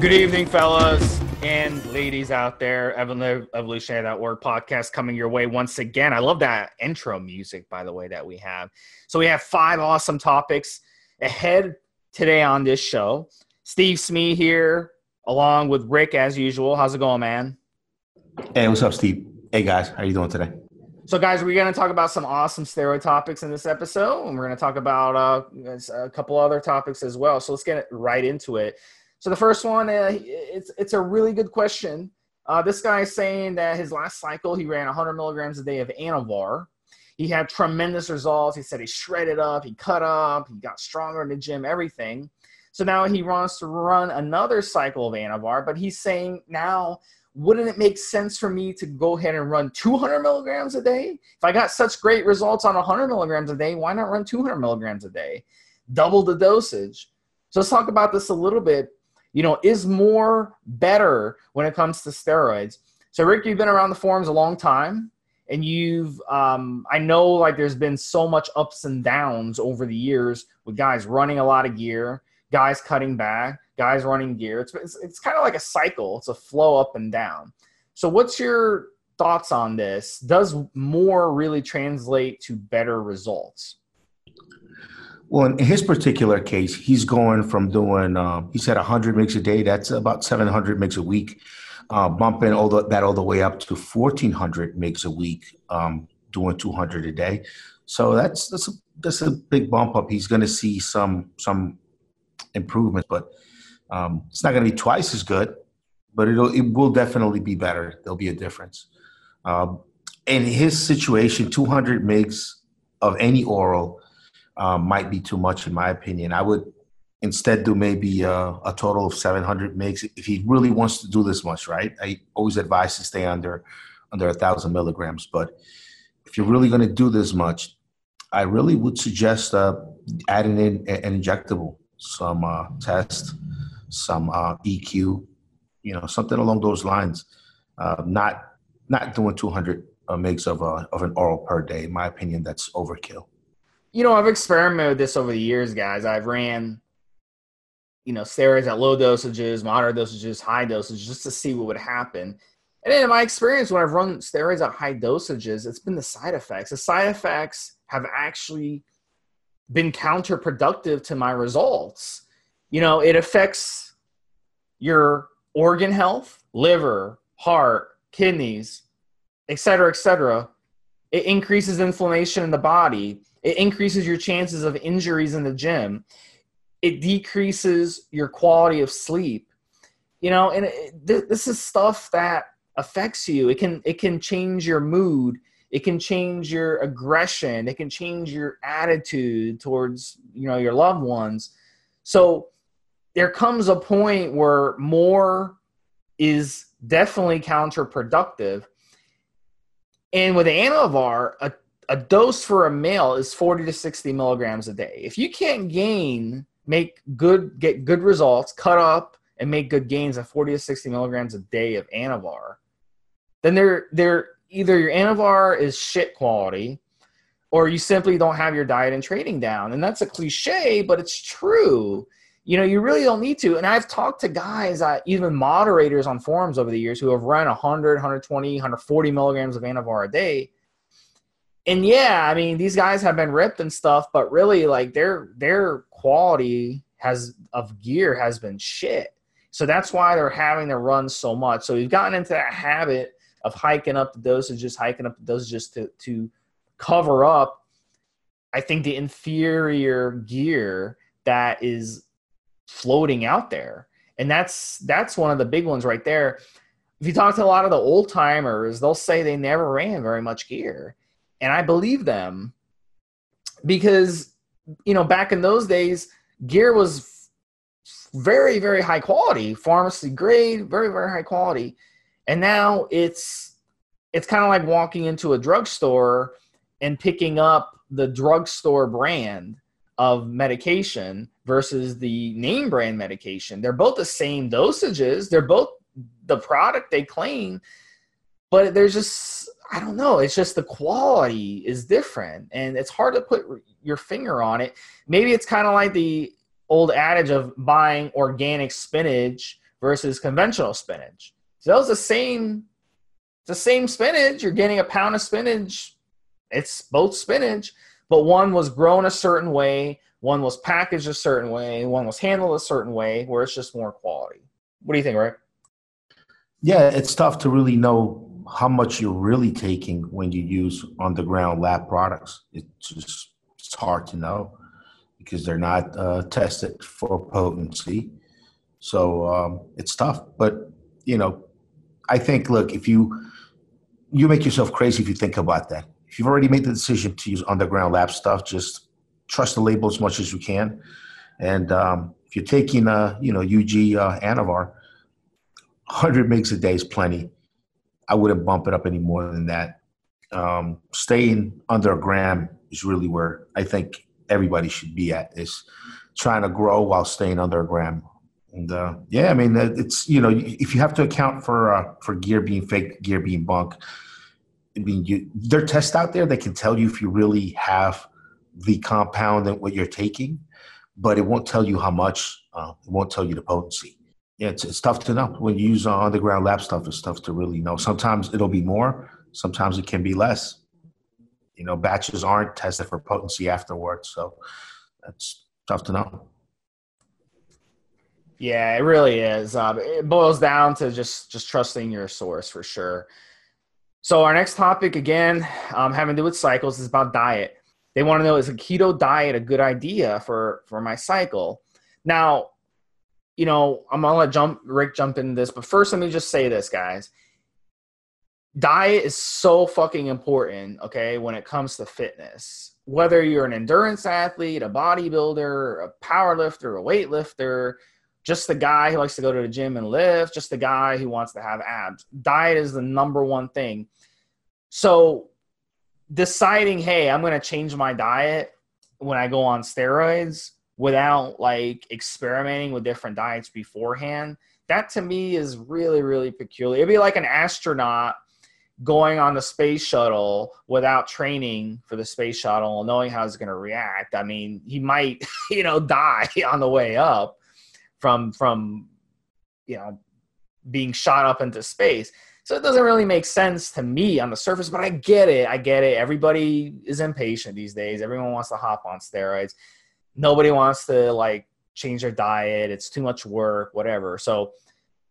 Good evening, fellas and ladies out there. Evolutionary.org podcast coming your way once again. I love that intro music, by the way, that we have. So we have five awesome topics ahead today on this show. Steve Smee here, along with Rick as usual. How's it going, man? Hey, what's up, Steve? Hey guys, how you doing today? So, guys, we're going to talk about some awesome steroid topics in this episode, and we're going to talk about uh, a couple other topics as well. So let's get right into it. So the first one, uh, it's it's a really good question. Uh, this guy is saying that his last cycle he ran 100 milligrams a day of Anavar. He had tremendous results. He said he shredded up, he cut up, he got stronger in the gym, everything. So now he wants to run another cycle of Anavar, but he's saying now, wouldn't it make sense for me to go ahead and run 200 milligrams a day? If I got such great results on 100 milligrams a day, why not run 200 milligrams a day? Double the dosage. So let's talk about this a little bit you know, is more better when it comes to steroids. So, Rick, you've been around the forums a long time, and you've, um, I know, like there's been so much ups and downs over the years with guys running a lot of gear, guys cutting back, guys running gear. It's it's, it's kind of like a cycle. It's a flow up and down. So, what's your thoughts on this? Does more really translate to better results? Well, in his particular case, he's going from doing, um, he said 100 mgs a day. That's about 700 mgs a week, uh, bumping all the, that all the way up to 1,400 mgs a week, um, doing 200 a day. So that's that's a, that's a big bump up. He's going to see some some improvement, but um, it's not going to be twice as good. But it'll it will definitely be better. There'll be a difference. Um, in his situation, 200 mgs of any oral um, might be too much in my opinion. I would instead do maybe a, uh, a total of 700 mgs if he really wants to do this much, right? I always advise to stay under under a thousand milligrams, but if you're really going to do this much, I really would suggest uh, adding in an injectable, some uh, test, some uh, EQ, you know, something along those lines. Uh, not not doing 200 uh, mgs of, a, of an oral per day. In my opinion, that's overkill you know, I've experimented with this over the years, guys. I've ran, you know, steroids at low dosages, moderate dosages, high dosages, just to see what would happen. And in my experience, when I've run steroids at high dosages, it's been the side effects. The side effects have actually been counterproductive to my results. You know, it affects your organ health, liver, heart, kidneys, et cetera, et cetera. It increases inflammation in the body it increases your chances of injuries in the gym. It decreases your quality of sleep. You know, and it, this is stuff that affects you. It can it can change your mood. It can change your aggression. It can change your attitude towards you know your loved ones. So there comes a point where more is definitely counterproductive. And with Anavar, a a dose for a male is 40 to 60 milligrams a day. If you can't gain, make good, get good results, cut up and make good gains at 40 to 60 milligrams a day of Anavar, then they're, they're either your Anavar is shit quality or you simply don't have your diet and training down. And that's a cliche, but it's true. You know, you really don't need to. And I've talked to guys, uh, even moderators on forums over the years who have run 100, 120, 140 milligrams of Anavar a day and yeah, I mean these guys have been ripped and stuff, but really like their their quality has of gear has been shit. So that's why they're having to run so much. So we've gotten into that habit of hiking up the dosages, hiking up the dosages to to cover up. I think the inferior gear that is floating out there, and that's that's one of the big ones right there. If you talk to a lot of the old timers, they'll say they never ran very much gear and I believe them because you know back in those days gear was very very high quality pharmacy grade very very high quality. And now it's it's kind of like walking into a drugstore and picking up the drugstore brand of medication versus the name brand medication. They're both the same dosages. They're both the product they claim but there's just I don't know. It's just the quality is different, and it's hard to put your finger on it. Maybe it's kind of like the old adage of buying organic spinach versus conventional spinach. So that was the same, the same spinach. You're getting a pound of spinach. It's both spinach, but one was grown a certain way, one was packaged a certain way, one was handled a certain way, where it's just more quality. What do you think, Rick? Yeah, it's tough to really know how much you're really taking when you use underground lab products. It's just it's hard to know because they're not uh, tested for potency. So um, it's tough. But you know, I think look if you you make yourself crazy if you think about that. If you've already made the decision to use underground lab stuff, just trust the label as much as you can. And um, if you're taking uh, you know UG uh, Anavar, 100 megs a day is plenty I wouldn't bump it up any more than that. Um, staying under a gram is really where I think everybody should be at is trying to grow while staying under a gram. And uh, yeah, I mean, it's you know, if you have to account for uh, for gear being fake, gear being bunk, I mean, you there are tests out there that can tell you if you really have the compound and what you're taking, but it won't tell you how much. Uh, it won't tell you the potency yeah, it's, it's tough to know. When you use uh, underground lab stuff, it's tough to really know. Sometimes it'll be more, sometimes it can be less. You know, batches aren't tested for potency afterwards, so that's tough to know. Yeah, it really is. Uh, it boils down to just just trusting your source for sure. So our next topic, again, um, having to do with cycles, is about diet. They want to know is a keto diet a good idea for for my cycle? Now, you know, I'm gonna let jump Rick jump into this, but first let me just say this, guys. Diet is so fucking important, okay, when it comes to fitness. Whether you're an endurance athlete, a bodybuilder, a power lifter, a weightlifter, just the guy who likes to go to the gym and lift, just the guy who wants to have abs. Diet is the number one thing. So deciding, hey, I'm going to change my diet when I go on steroids without like experimenting with different diets beforehand that to me is really really peculiar. It'd be like an astronaut going on the space shuttle without training for the space shuttle knowing how it's going to react. I mean he might you know die on the way up from from you know being shot up into space. So it doesn't really make sense to me on the surface but i get it. I get it. Everybody is impatient these days. Everyone wants to hop on steroids nobody wants to like change their diet. It's too much work, whatever. So,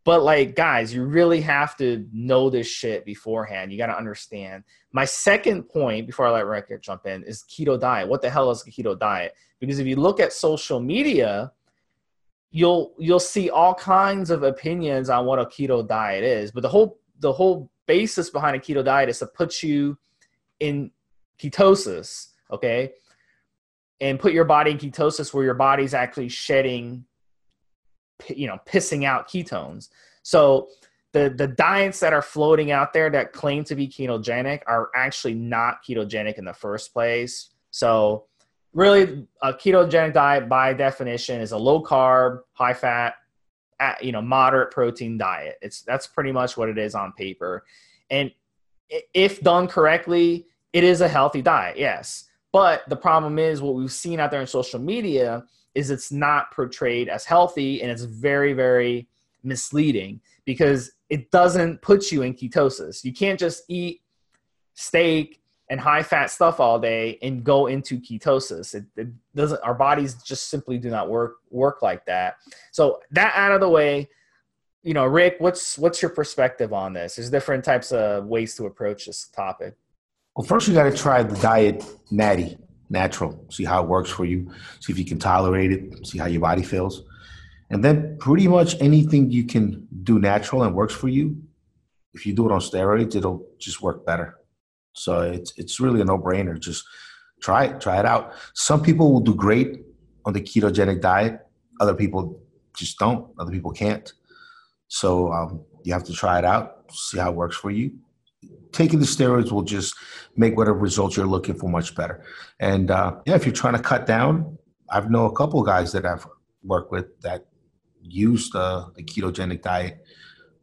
but like, guys, you really have to know this shit beforehand. You got to understand. My second point before I let Rick jump in is keto diet. What the hell is a keto diet? Because if you look at social media, you'll you'll see all kinds of opinions on what a keto diet is. But the whole the whole basis behind a keto diet is to put you in ketosis. Okay, and put your body in ketosis where your body's actually shedding you know pissing out ketones. So the the diets that are floating out there that claim to be ketogenic are actually not ketogenic in the first place. So really a ketogenic diet by definition is a low carb high fat you know moderate protein diet. It's that's pretty much what it is on paper. And if done correctly it is a healthy diet yes but the problem is what we've seen out there in social media is it's not portrayed as healthy and it's very, very misleading because it doesn't put you in ketosis. You can't just eat steak and high fat stuff all day and go into ketosis. It, it, doesn't. Our bodies just simply do not work work like that. So that out of the way, you know, Rick, what's what's your perspective on this? There's different types of ways to approach this topic. Well, first you got to try the diet natty, natural. See how it works for you. See if you can tolerate it. See how your body feels. And then pretty much anything you can do natural and works for you, if you do it on steroids, it'll just work better. So it's it's really a no-brainer. Just try it, try it out. Some people will do great on the ketogenic diet. Other people just don't. Other people can't. So um, you have to try it out, see how it works for you, taking the steroids will just make whatever results you're looking for much better. And uh, yeah, if you're trying to cut down, I've know a couple guys that I've worked with that used uh, the ketogenic diet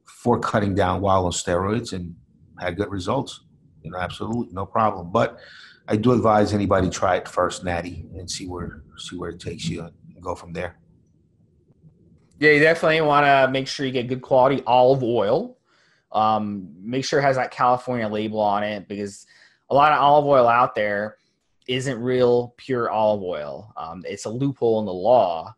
for cutting down while on steroids and had good results. You know, absolutely no problem. But I do advise anybody try it first, Natty, and see where see where it takes you and go from there. Yeah, you definitely want to make sure you get good quality olive oil. Um, make sure it has that California label on it because a lot of olive oil out there isn't real pure olive oil. Um, it's a loophole in the law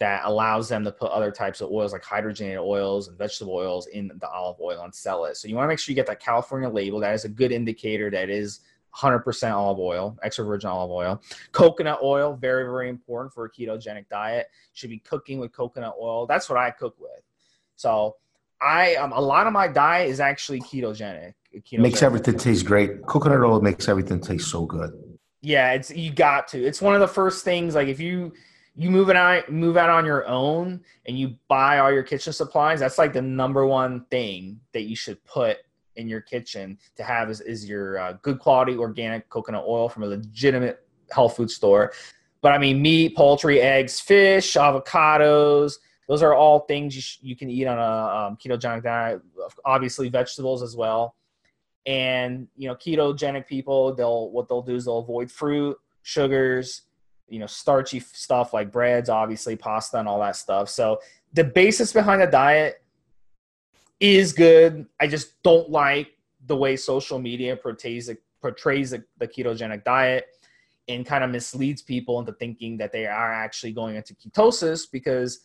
that allows them to put other types of oils like hydrogenated oils and vegetable oils in the olive oil and sell it. So you want to make sure you get that California label. That is a good indicator that is 100% olive oil, extra virgin olive oil. Coconut oil, very, very important for a ketogenic diet. Should be cooking with coconut oil. That's what I cook with. So I um, a lot of my diet is actually ketogenic. ketogenic. Makes everything taste great. Coconut oil makes everything taste so good. Yeah, it's you got to. It's one of the first things. Like if you you move it out move out on your own and you buy all your kitchen supplies, that's like the number one thing that you should put in your kitchen to have is, is your uh, good quality organic coconut oil from a legitimate health food store. But I mean, meat, poultry, eggs, fish, avocados, those are all things you, sh- you can eat on a um, ketogenic diet. Obviously, vegetables as well. And you know, ketogenic people, they'll what they'll do is they'll avoid fruit, sugars, you know, starchy stuff like breads, obviously pasta and all that stuff. So the basis behind the diet is good. I just don't like the way social media portrays portrays the, the ketogenic diet and kind of misleads people into thinking that they are actually going into ketosis because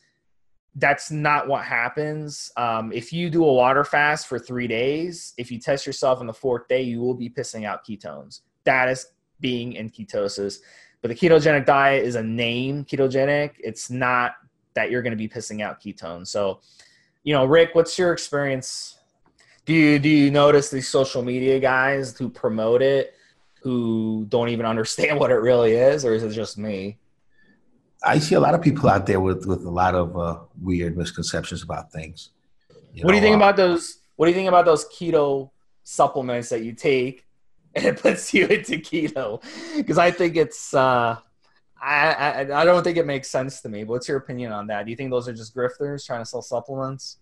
that's not what happens. Um, if you do a water fast for three days, if you test yourself on the fourth day, you will be pissing out ketones. That is being in ketosis. But the ketogenic diet is a name ketogenic. It's not that you're going to be pissing out ketones. So, you know, Rick, what's your experience? Do you do you notice these social media guys who promote it who don't even understand what it really is, or is it just me? I see a lot of people out there with with a lot of uh, weird misconceptions about things. You what know, do you think uh, about those? What do you think about those keto supplements that you take and it puts you into keto? Because I think it's. Uh, I, I I don't think it makes sense to me. What's your opinion on that? Do you think those are just grifters trying to sell supplements?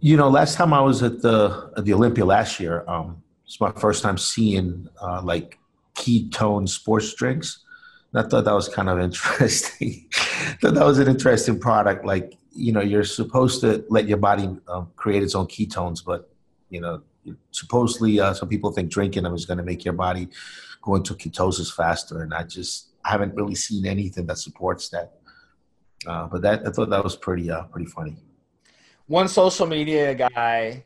You know, last time I was at the at the Olympia last year, um, it's my first time seeing uh, like ketone sports drinks. I thought that was kind of interesting. thought that was an interesting product. Like, you know, you're supposed to let your body um, create its own ketones, but you know, supposedly uh, some people think drinking them is going to make your body go into ketosis faster, and I just I haven't really seen anything that supports that. Uh, but that I thought that was pretty uh, pretty funny. One social media guy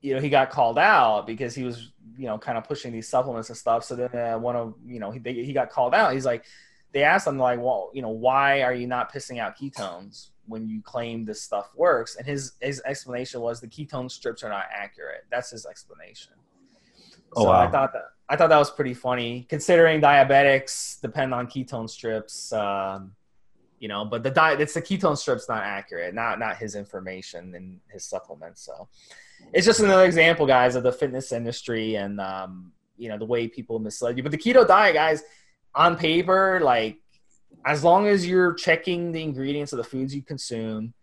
you know, he got called out because he was, you know, kind of pushing these supplements and stuff. So then uh, one of, you know, he, they, he got called out. He's like, they asked him like, well, you know, why are you not pissing out ketones when you claim this stuff works? And his his explanation was the ketone strips are not accurate. That's his explanation. Oh, so wow. I thought that I thought that was pretty funny, considering diabetics depend on ketone strips. Um, you know, but the diet it's the ketone strips not accurate, not not his information and his supplements. So it's just another example, guys, of the fitness industry and um, you know the way people misled you. But the keto diet, guys, on paper, like as long as you're checking the ingredients of the foods you consume,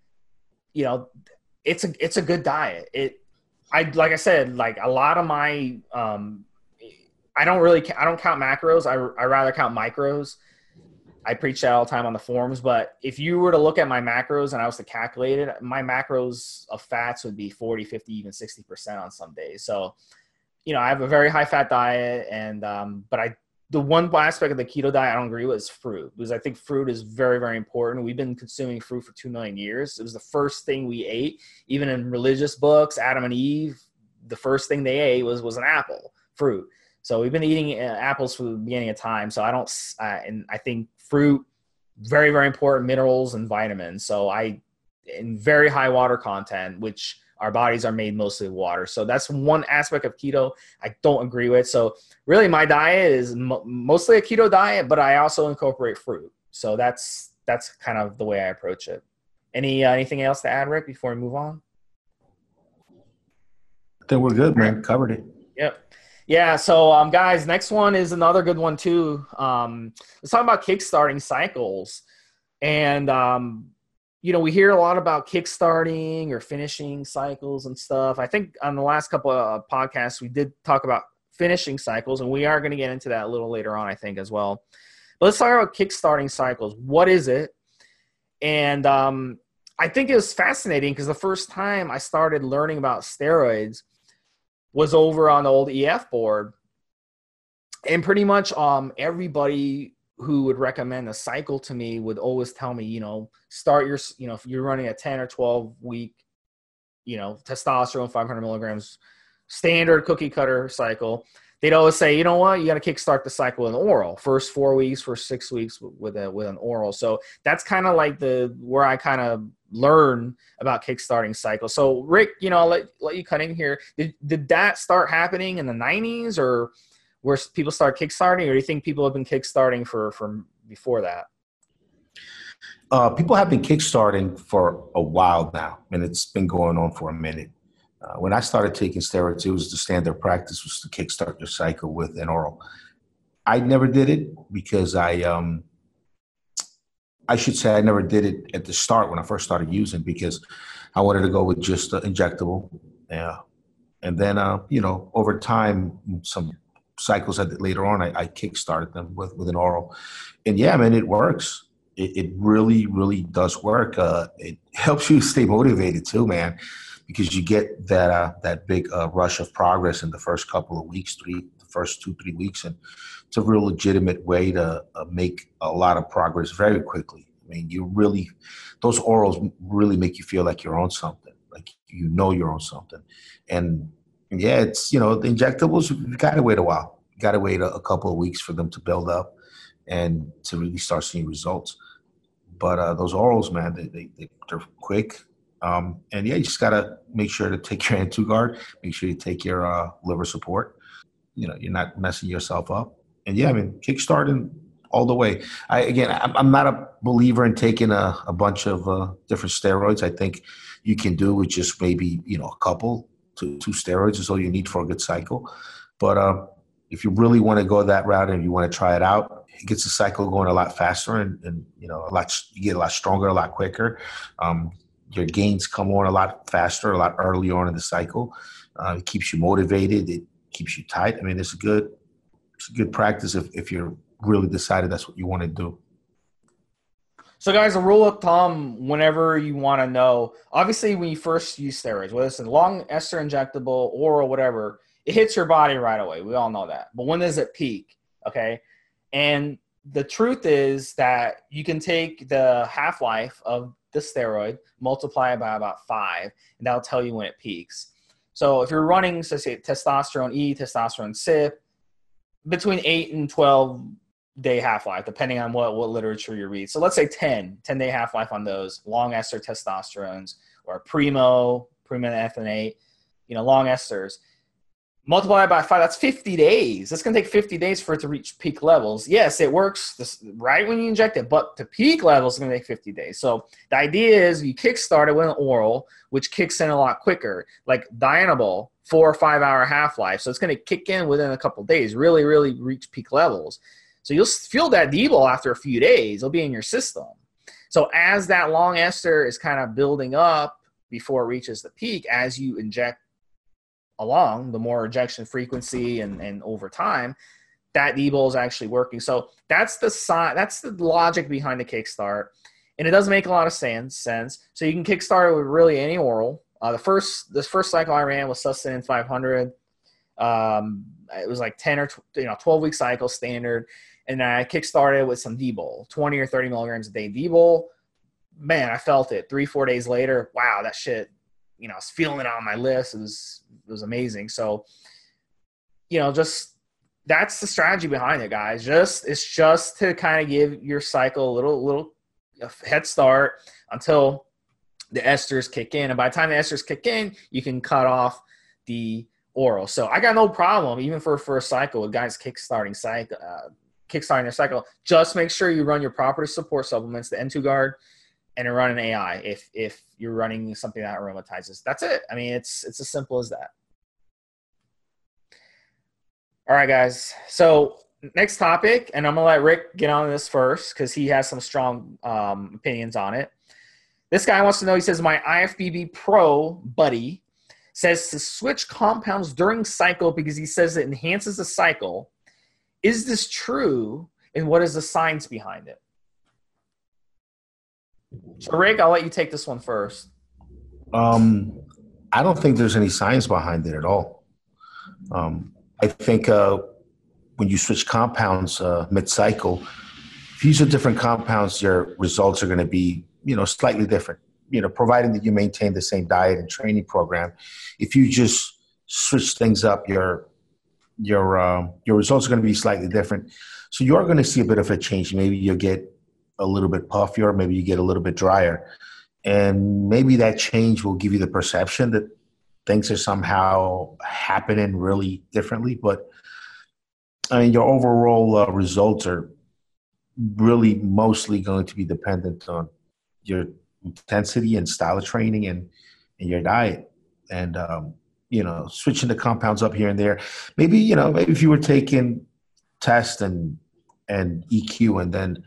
you know, it's a it's a good diet. It I like I said, like a lot of my um, I don't really I don't count macros. I I rather count micros I preach that all the time on the forums, but if you were to look at my macros and I was to calculate it, my macros of fats would be 40, 50, even 60% on some days. So, you know, I have a very high fat diet and, um, but I, the one aspect of the keto diet I don't agree with is fruit because I think fruit is very, very important. We've been consuming fruit for 2 million years. It was the first thing we ate, even in religious books, Adam and Eve, the first thing they ate was, was an apple, fruit. So we've been eating uh, apples from the beginning of time. So I don't, uh, and I think fruit, very, very important minerals and vitamins. So I, in very high water content, which our bodies are made mostly of water. So that's one aspect of keto I don't agree with. So really my diet is mo- mostly a keto diet, but I also incorporate fruit. So that's, that's kind of the way I approach it. Any, uh, anything else to add, Rick, before we move on? I think we're good, man. Covered it. Yep. Yeah, so um, guys, next one is another good one too. Um, let's talk about kickstarting cycles, and um, you know we hear a lot about kickstarting or finishing cycles and stuff. I think on the last couple of podcasts we did talk about finishing cycles, and we are going to get into that a little later on, I think, as well. But let's talk about kickstarting cycles. What is it? And um, I think it was fascinating because the first time I started learning about steroids was over on the old EF board. And pretty much um, everybody who would recommend a cycle to me would always tell me, you know, start your, you know, if you're running a 10 or 12 week, you know, testosterone 500 milligrams standard cookie cutter cycle, they'd always say, you know what, you got to kickstart the cycle an oral. First four weeks, first six weeks with a with an oral. So that's kind of like the where I kind of learn about kickstarting cycle. So Rick, you know, I'll let let you cut in here. Did did that start happening in the '90s, or where people start kickstarting, or do you think people have been kickstarting for from before that? Uh, people have been kickstarting for a while now, and it's been going on for a minute. Uh, when I started taking steroids, it was the standard practice was to kickstart your cycle with an oral. I never did it because I, um, I should say, I never did it at the start when I first started using because I wanted to go with just uh, injectable. Yeah, and then uh, you know over time, some cycles did later on, I, I kickstarted them with with an oral, and yeah, man, it works. It, it really, really does work. Uh, it helps you stay motivated too, man because you get that uh, that big uh, rush of progress in the first couple of weeks, three, the first two three weeks, and it's a real legitimate way to uh, make a lot of progress very quickly. I mean, you really those orals really make you feel like you're on something, like you know you're on something, and yeah, it's you know the injectables you got to wait a while, you got to wait a, a couple of weeks for them to build up and to really start seeing results. But uh, those orals, man, they, they, they, are quick. Um, and yeah, you just got to make sure to take your N2 guard, make sure you take your uh, liver support. You know, you're not messing yourself up. And yeah, I mean, kickstarting all the way. I again, I'm, not a believer in taking a, a bunch of uh, different steroids. I think you can do with just maybe you know a couple, two, two steroids is all you need for a good cycle. But uh, if you really want to go that route and you want to try it out, it gets the cycle going a lot faster and, and you know a lot you get a lot stronger, a lot quicker. Um, your gains come on a lot faster, a lot earlier on in the cycle. Uh, it keeps you motivated. It keeps you tight. I mean, it's a good, good practice if, if you're really decided that's what you want to do. So, guys, a rule of thumb whenever you want to know, obviously, when you first use steroids, whether it's a long ester injectable, oral, whatever, it hits your body right away. We all know that. But when does it peak? Okay. And the truth is that you can take the half life of the steroid, multiply it by about five, and that'll tell you when it peaks. So if you're running, so say testosterone E, testosterone CYP, between eight and 12 day half life, depending on what, what literature you read. So let's say 10, 10 day half life on those long ester testosterones or primo, primo ethanate, you know, long esters multiply by five that's 50 days. It's going to take 50 days for it to reach peak levels. Yes it works this, right when you inject it but to peak levels it's going to take 50 days. So the idea is you kickstart it with an oral which kicks in a lot quicker. Like dianabol four or five hour half-life so it's going to kick in within a couple days really really reach peak levels so you'll feel that d-bol after a few days it'll be in your system so as that long ester is kind of building up before it reaches the peak as you inject along, the more ejection frequency and, and over time, that D-bol is actually working. So that's the si- that's the logic behind the kickstart. And it doesn't make a lot of sense. Sense. So you can kickstart it with really any oral. Uh, the first this first cycle I ran was Sustanon 500. Um, it was like 10 or tw- you know 12 week cycle standard, and I kickstarted with some D-bol, 20 or 30 milligrams a day D-bol. Man, I felt it. Three four days later, wow, that shit you know, I was feeling it on my list. It was it was amazing. So, you know, just that's the strategy behind it, guys. Just it's just to kind of give your cycle a little little head start until the esters kick in, and by the time the esters kick in, you can cut off the oral. So I got no problem, even for a cycle with guys kickstarting cycle, uh, kickstarting their cycle. Just make sure you run your proper support supplements, the N2 guard, and run an AI if if you're running something that aromatizes. That's it. I mean, it's it's as simple as that. All right, guys. So next topic, and I'm gonna let Rick get on this first because he has some strong um, opinions on it. This guy wants to know. He says, "My IFBB Pro buddy says to switch compounds during cycle because he says it enhances the cycle. Is this true? And what is the science behind it?" So, Rick, I'll let you take this one first. Um, I don't think there's any science behind it at all. Um, I think uh, when you switch compounds uh, mid-cycle, if you use different compounds, your results are going to be, you know, slightly different. You know, providing that you maintain the same diet and training program. If you just switch things up, your your uh, your results are going to be slightly different. So you are going to see a bit of a change. Maybe you'll get a little bit puffier. Maybe you get a little bit drier, and maybe that change will give you the perception that things are somehow happening really differently. But I mean, your overall uh, results are really mostly going to be dependent on your intensity and style of training and, and your diet. And um, you know, switching the compounds up here and there. Maybe, you know, maybe if you were taking test and and EQ and then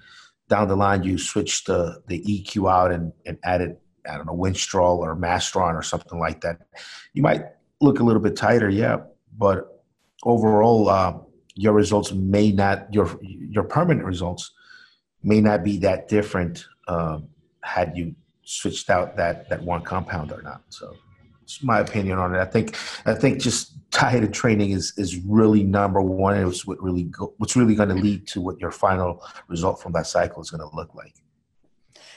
down the line you switch the the EQ out and, and added, I don't know, Winstrol or Masteron or something like that, you might look a little bit tighter, yeah. But overall, uh, your results may not your your permanent results may not be that different um, had you switched out that that one compound or not. So it's my opinion on it. I think I think just and training is is really number one. It's what really go, what's really going to lead to what your final result from that cycle is going to look like.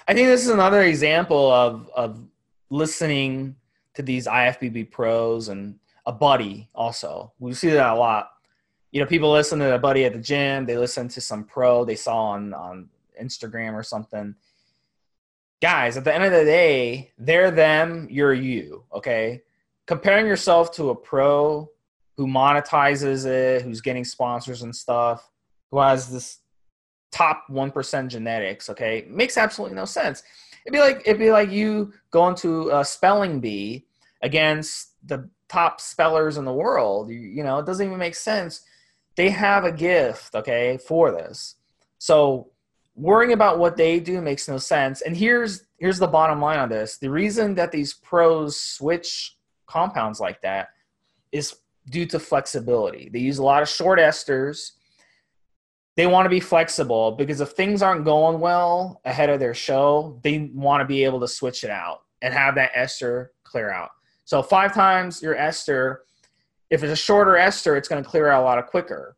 I think this is another example of of listening to these IFBB pros and a buddy. Also, we see that a lot. You know, people listen to a buddy at the gym. They listen to some pro they saw on on Instagram or something guys, at the end of the day, they're them, you're you, okay? Comparing yourself to a pro who monetizes it, who's getting sponsors and stuff, who has this top 1% genetics, okay? Makes absolutely no sense. It'd be like it'd be like you going to a spelling bee against the top spellers in the world. You, you know, it doesn't even make sense. They have a gift, okay, for this. So worrying about what they do makes no sense. And here's here's the bottom line on this: the reason that these pros switch compounds like that is due to flexibility. They use a lot of short esters. They want to be flexible because if things aren't going well ahead of their show, they want to be able to switch it out and have that ester clear out. So five times your ester, if it's a shorter ester, it's going to clear out a lot of quicker.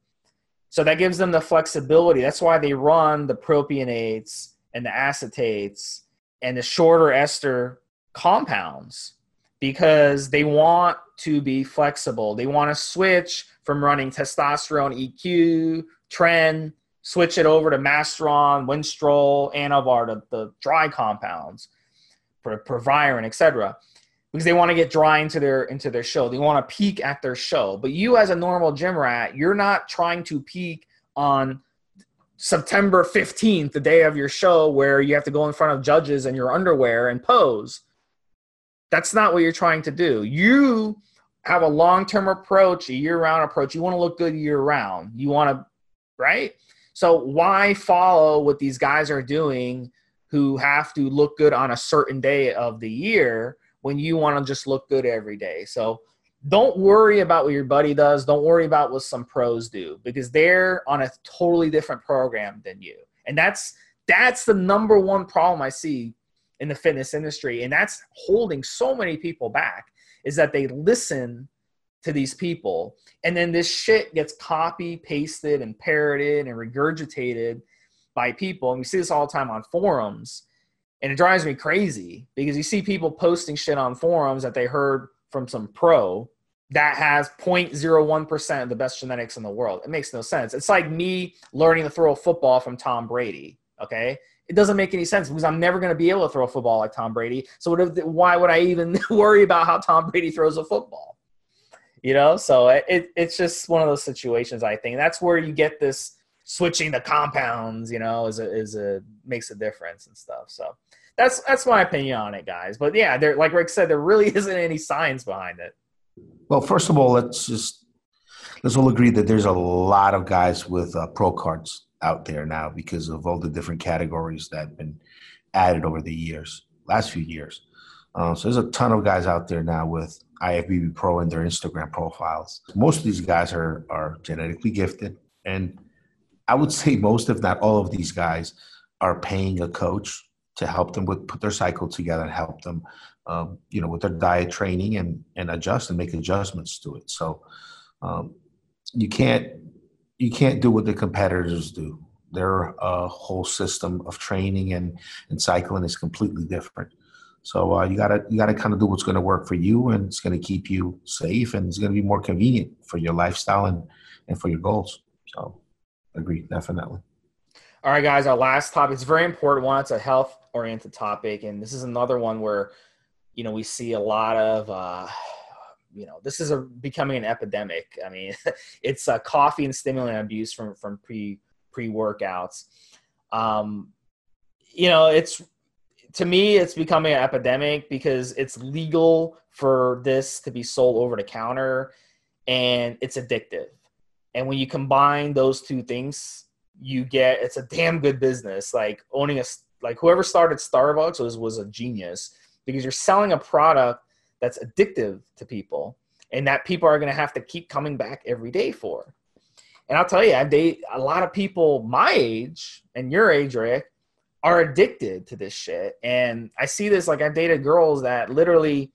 So that gives them the flexibility. That's why they run the propionates and the acetates and the shorter ester compounds because they want to be flexible. They want to switch from running testosterone EQ, tren, switch it over to Masteron, Winstrol, Anavar, the, the dry compounds, Proviron, etc because they want to get dry into their into their show. They want to peak at their show. But you as a normal gym rat, you're not trying to peak on September 15th, the day of your show where you have to go in front of judges in your underwear and pose. That's not what you're trying to do. You have a long-term approach, a year-round approach. You want to look good year-round. You want to right? So why follow what these guys are doing who have to look good on a certain day of the year? When you want to just look good every day. So don't worry about what your buddy does. Don't worry about what some pros do because they're on a totally different program than you. And that's that's the number one problem I see in the fitness industry and that's holding so many people back is that they listen to these people and then this shit gets copy pasted and parroted and regurgitated by people and we see this all the time on forums and it drives me crazy because you see people posting shit on forums that they heard from some pro that has 0.01% of the best genetics in the world. It makes no sense. It's like me learning to throw a football from Tom Brady. Okay. It doesn't make any sense because I'm never going to be able to throw a football like Tom Brady. So why would I even worry about how Tom Brady throws a football? You know, so it, it's just one of those situations. I think that's where you get this switching the compounds. You know, is a, is a makes a difference and stuff. So that's that's my opinion on it, guys. But yeah, there, like Rick said, there really isn't any science behind it. Well, first of all, let's just let's all agree that there's a lot of guys with uh, pro cards out there now because of all the different categories that have been added over the years, last few years. Uh, so there's a ton of guys out there now with IFBB Pro in their Instagram profiles. Most of these guys are are genetically gifted, and I would say most, if not all, of these guys are paying a coach to help them with put their cycle together and help them, um, you know, with their diet training and and adjust and make adjustments to it. So um, you can't you can't do what the competitors do. Their uh, whole system of training and and cycling is completely different. So uh, you gotta you gotta kind of do what's going to work for you, and it's going to keep you safe, and it's going to be more convenient for your lifestyle and and for your goals. So, agree definitely. All right, guys. Our last topic is very important one. It's a health oriented topic, and this is another one where you know we see a lot of. Uh, you know, this is a becoming an epidemic. I mean, it's uh, coffee and stimulant abuse from from pre pre workouts. Um, you know, it's to me, it's becoming an epidemic because it's legal for this to be sold over the counter and it's addictive. And when you combine those two things, you get it's a damn good business. Like owning a like whoever started Starbucks was was a genius because you're selling a product that's addictive to people and that people are going to have to keep coming back every day for. And I'll tell you, I date a lot of people my age and your age, Rick, are addicted to this shit. And I see this like I've dated girls that literally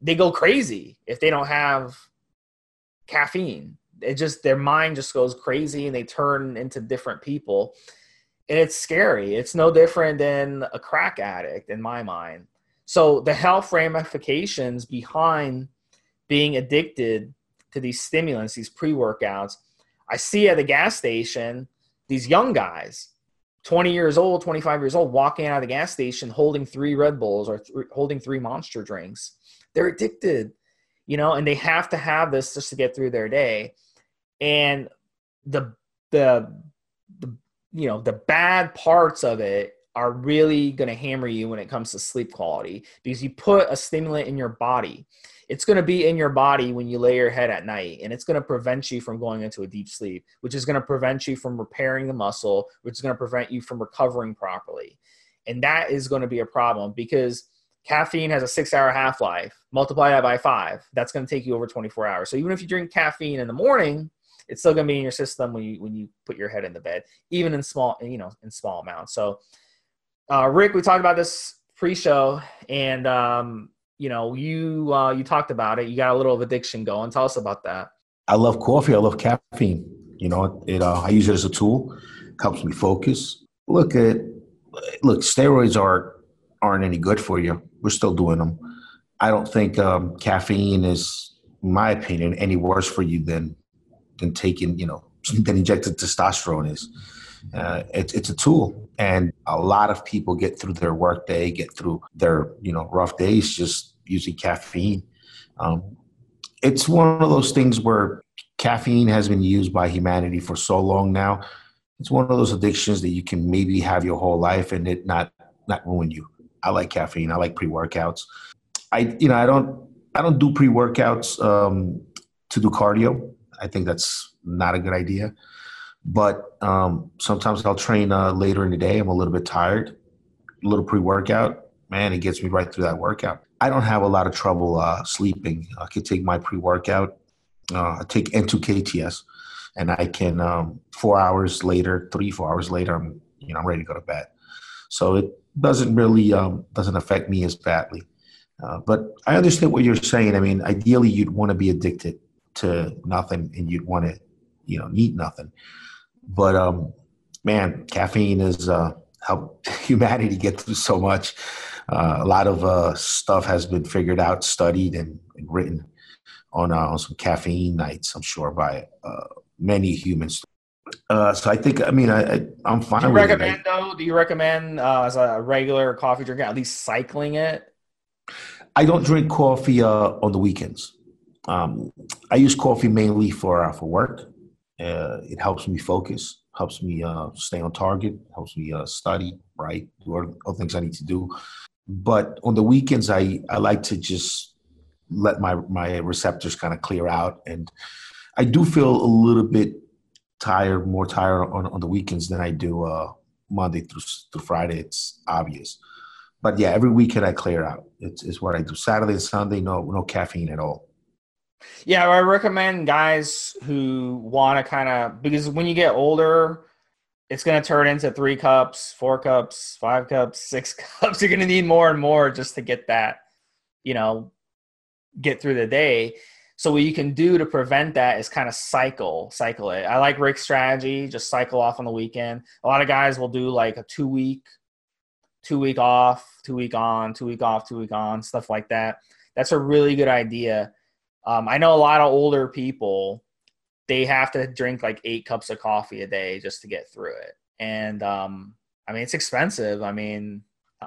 they go crazy if they don't have caffeine. It just their mind just goes crazy and they turn into different people. And it's scary. It's no different than a crack addict in my mind. So the health ramifications behind being addicted to these stimulants, these pre-workouts, I see at the gas station these young guys 20 years old, 25 years old, walking out of the gas station holding three Red Bulls or th- holding three monster drinks. They're addicted, you know, and they have to have this just to get through their day. And the, the, the, you know, the bad parts of it are really going to hammer you when it comes to sleep quality because you put a stimulant in your body. It's going to be in your body when you lay your head at night and it's going to prevent you from going into a deep sleep which is going to prevent you from repairing the muscle which is going to prevent you from recovering properly. And that is going to be a problem because caffeine has a six hour half life multiply that by five that's going to take you over 24 hours. So even if you drink caffeine in the morning it's still going to be in your system when you when you put your head in the bed even in small you know in small amounts so uh, rick we talked about this pre-show and um, you know, you uh, you talked about it. You got a little of addiction going. Tell us about that. I love coffee. I love caffeine. You know, it. Uh, I use it as a tool. It helps me focus. Look at look. Steroids are aren't any good for you. We're still doing them. I don't think um, caffeine is, in my opinion, any worse for you than than taking you know than injected testosterone is. Uh, it's it's a tool, and a lot of people get through their workday, get through their you know rough days just using caffeine. Um, it's one of those things where caffeine has been used by humanity for so long now. It's one of those addictions that you can maybe have your whole life and it not not ruin you. I like caffeine. I like pre workouts. I you know I don't I don't do pre workouts um, to do cardio. I think that's not a good idea. But um, sometimes I'll train uh, later in the day. I'm a little bit tired. A little pre workout, man, it gets me right through that workout. I don't have a lot of trouble uh, sleeping. I can take my pre workout. Uh, I take N2KTS, and I can um, four hours later, three four hours later, I'm you know I'm ready to go to bed. So it doesn't really um, doesn't affect me as badly. Uh, but I understand what you're saying. I mean, ideally, you'd want to be addicted to nothing, and you'd want to, you know, need nothing. But um, man, caffeine has uh, helped humanity get through so much. Uh, a lot of uh, stuff has been figured out, studied, and, and written on, uh, on some caffeine nights. I'm sure by uh, many humans. Uh, so I think I mean I, I am fine. Do you recommend it. though? Do you recommend uh, as a regular coffee drinker at least cycling it? I don't drink coffee uh, on the weekends. Um, I use coffee mainly for uh, for work. Uh, it helps me focus, helps me uh, stay on target, helps me uh, study, right, do all, things I need to do. But on the weekends, I, I like to just let my my receptors kind of clear out, and I do feel a little bit tired, more tired on, on the weekends than I do uh, Monday through, through Friday. It's obvious, but yeah, every weekend I clear out. It's, it's what I do. Saturday and Sunday, no no caffeine at all. Yeah, I recommend guys who want to kind of because when you get older, it's going to turn into three cups, four cups, five cups, six cups. You're going to need more and more just to get that, you know, get through the day. So what you can do to prevent that is kind of cycle, cycle it. I like Rick's strategy, just cycle off on the weekend. A lot of guys will do like a two week, two week off, two week on, two week off, two week on, stuff like that. That's a really good idea. Um, I know a lot of older people they have to drink like eight cups of coffee a day just to get through it. And um, I mean, it's expensive. I mean,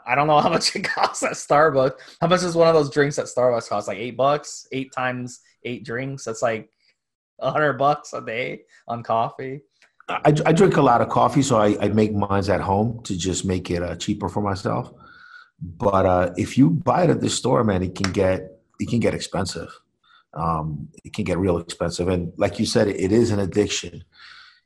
I don't know how much it costs at Starbucks. How much is one of those drinks at Starbucks cost? Like eight bucks, eight times eight drinks. That's like a hundred bucks a day on coffee. I, I, drink a lot of coffee, so I, I make mines at home to just make it uh, cheaper for myself. But uh, if you buy it at the store, man, it can get it can get expensive um, it can get real expensive. And like you said, it is an addiction.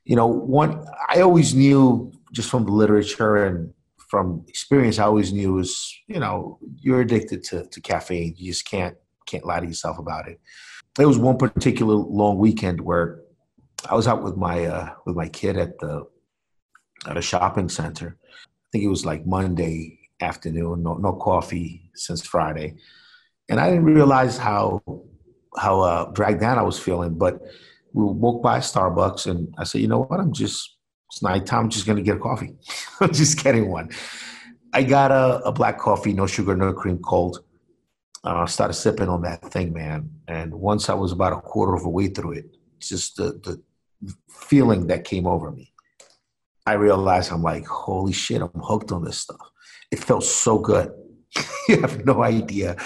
You know, one I always knew just from the literature and from experience, I always knew is you know you're addicted to, to caffeine. You just can't can't lie to yourself about it. There was one particular long weekend where I was out with my uh, with my kid at the at a shopping center. I think it was like Monday afternoon. No, no coffee since Friday, and I didn't realize how how uh, dragged down I was feeling. But we walked by Starbucks, and I said, you know what? I'm just it's nighttime. I'm just gonna get a coffee. I'm just getting one. I got a, a, black coffee, no sugar, no cream, cold. Uh, started sipping on that thing, man. And once I was about a quarter of a way through it, just the, the feeling that came over me, I realized I'm like, holy shit, I'm hooked on this stuff. It felt so good. you have no idea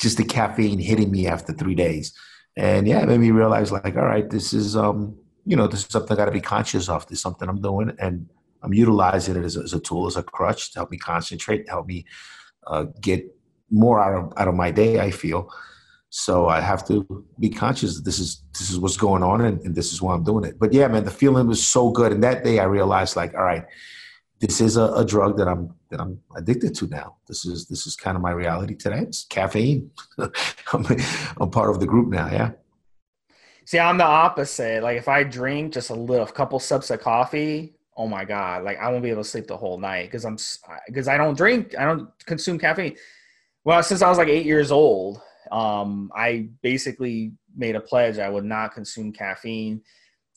just the caffeine hitting me after three days. And yeah, it made me realize like, all right, this is um, you know, this is something I got to be conscious of. This is something I'm doing, and I'm utilizing it as a, as a tool, as a crutch to help me concentrate, to help me uh, get more out of out of my day. I feel so I have to be conscious that this is this is what's going on, and, and this is why I'm doing it. But yeah, man, the feeling was so good, and that day I realized like, all right, this is a, a, drug that I'm that I'm addicted to now. This is this is kind of my reality today. It's caffeine. I'm, I'm part of the group now. Yeah. See, I'm the opposite. Like if I drink just a little, a couple sips of coffee, oh my god, like I won't be able to sleep the whole night because I'm because I don't drink, I don't consume caffeine. Well, since I was like eight years old, um, I basically made a pledge I would not consume caffeine,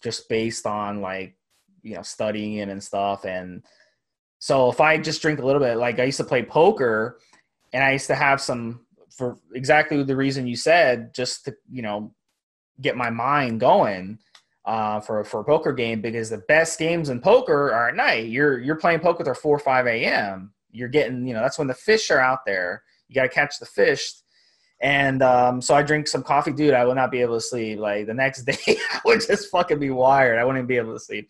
just based on like you know studying it and stuff and so if I just drink a little bit, like I used to play poker and I used to have some for exactly the reason you said, just to, you know, get my mind going uh, for, for a poker game because the best games in poker are at night. You're, you're playing poker at 4 or 5 a.m. You're getting, you know, that's when the fish are out there. You got to catch the fish. And um, so I drink some coffee, dude. I would not be able to sleep. Like the next day, I would just fucking be wired. I wouldn't be able to sleep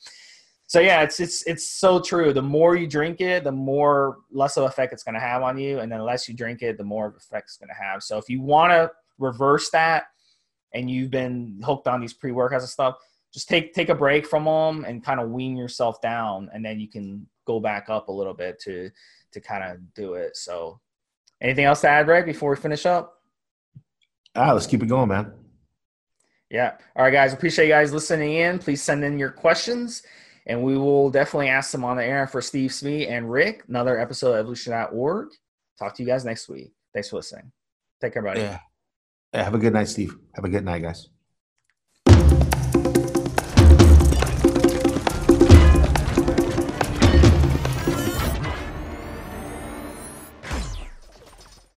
so yeah, it's it's it's so true. The more you drink it, the more less of effect it's going to have on you, and then the less you drink it, the more effect it's going to have. So if you want to reverse that, and you've been hooked on these pre workouts and stuff, just take take a break from them and kind of wean yourself down, and then you can go back up a little bit to to kind of do it. So, anything else to add, Greg, before we finish up? Ah, let's keep it going, man. Yeah. All right, guys. Appreciate you guys listening in. Please send in your questions and we will definitely ask them on the air for Steve Smee and Rick. Another episode of evolution.org. Talk to you guys next week. Thanks for listening. Take care, buddy. Yeah. yeah. Have a good night, Steve. Have a good night, guys.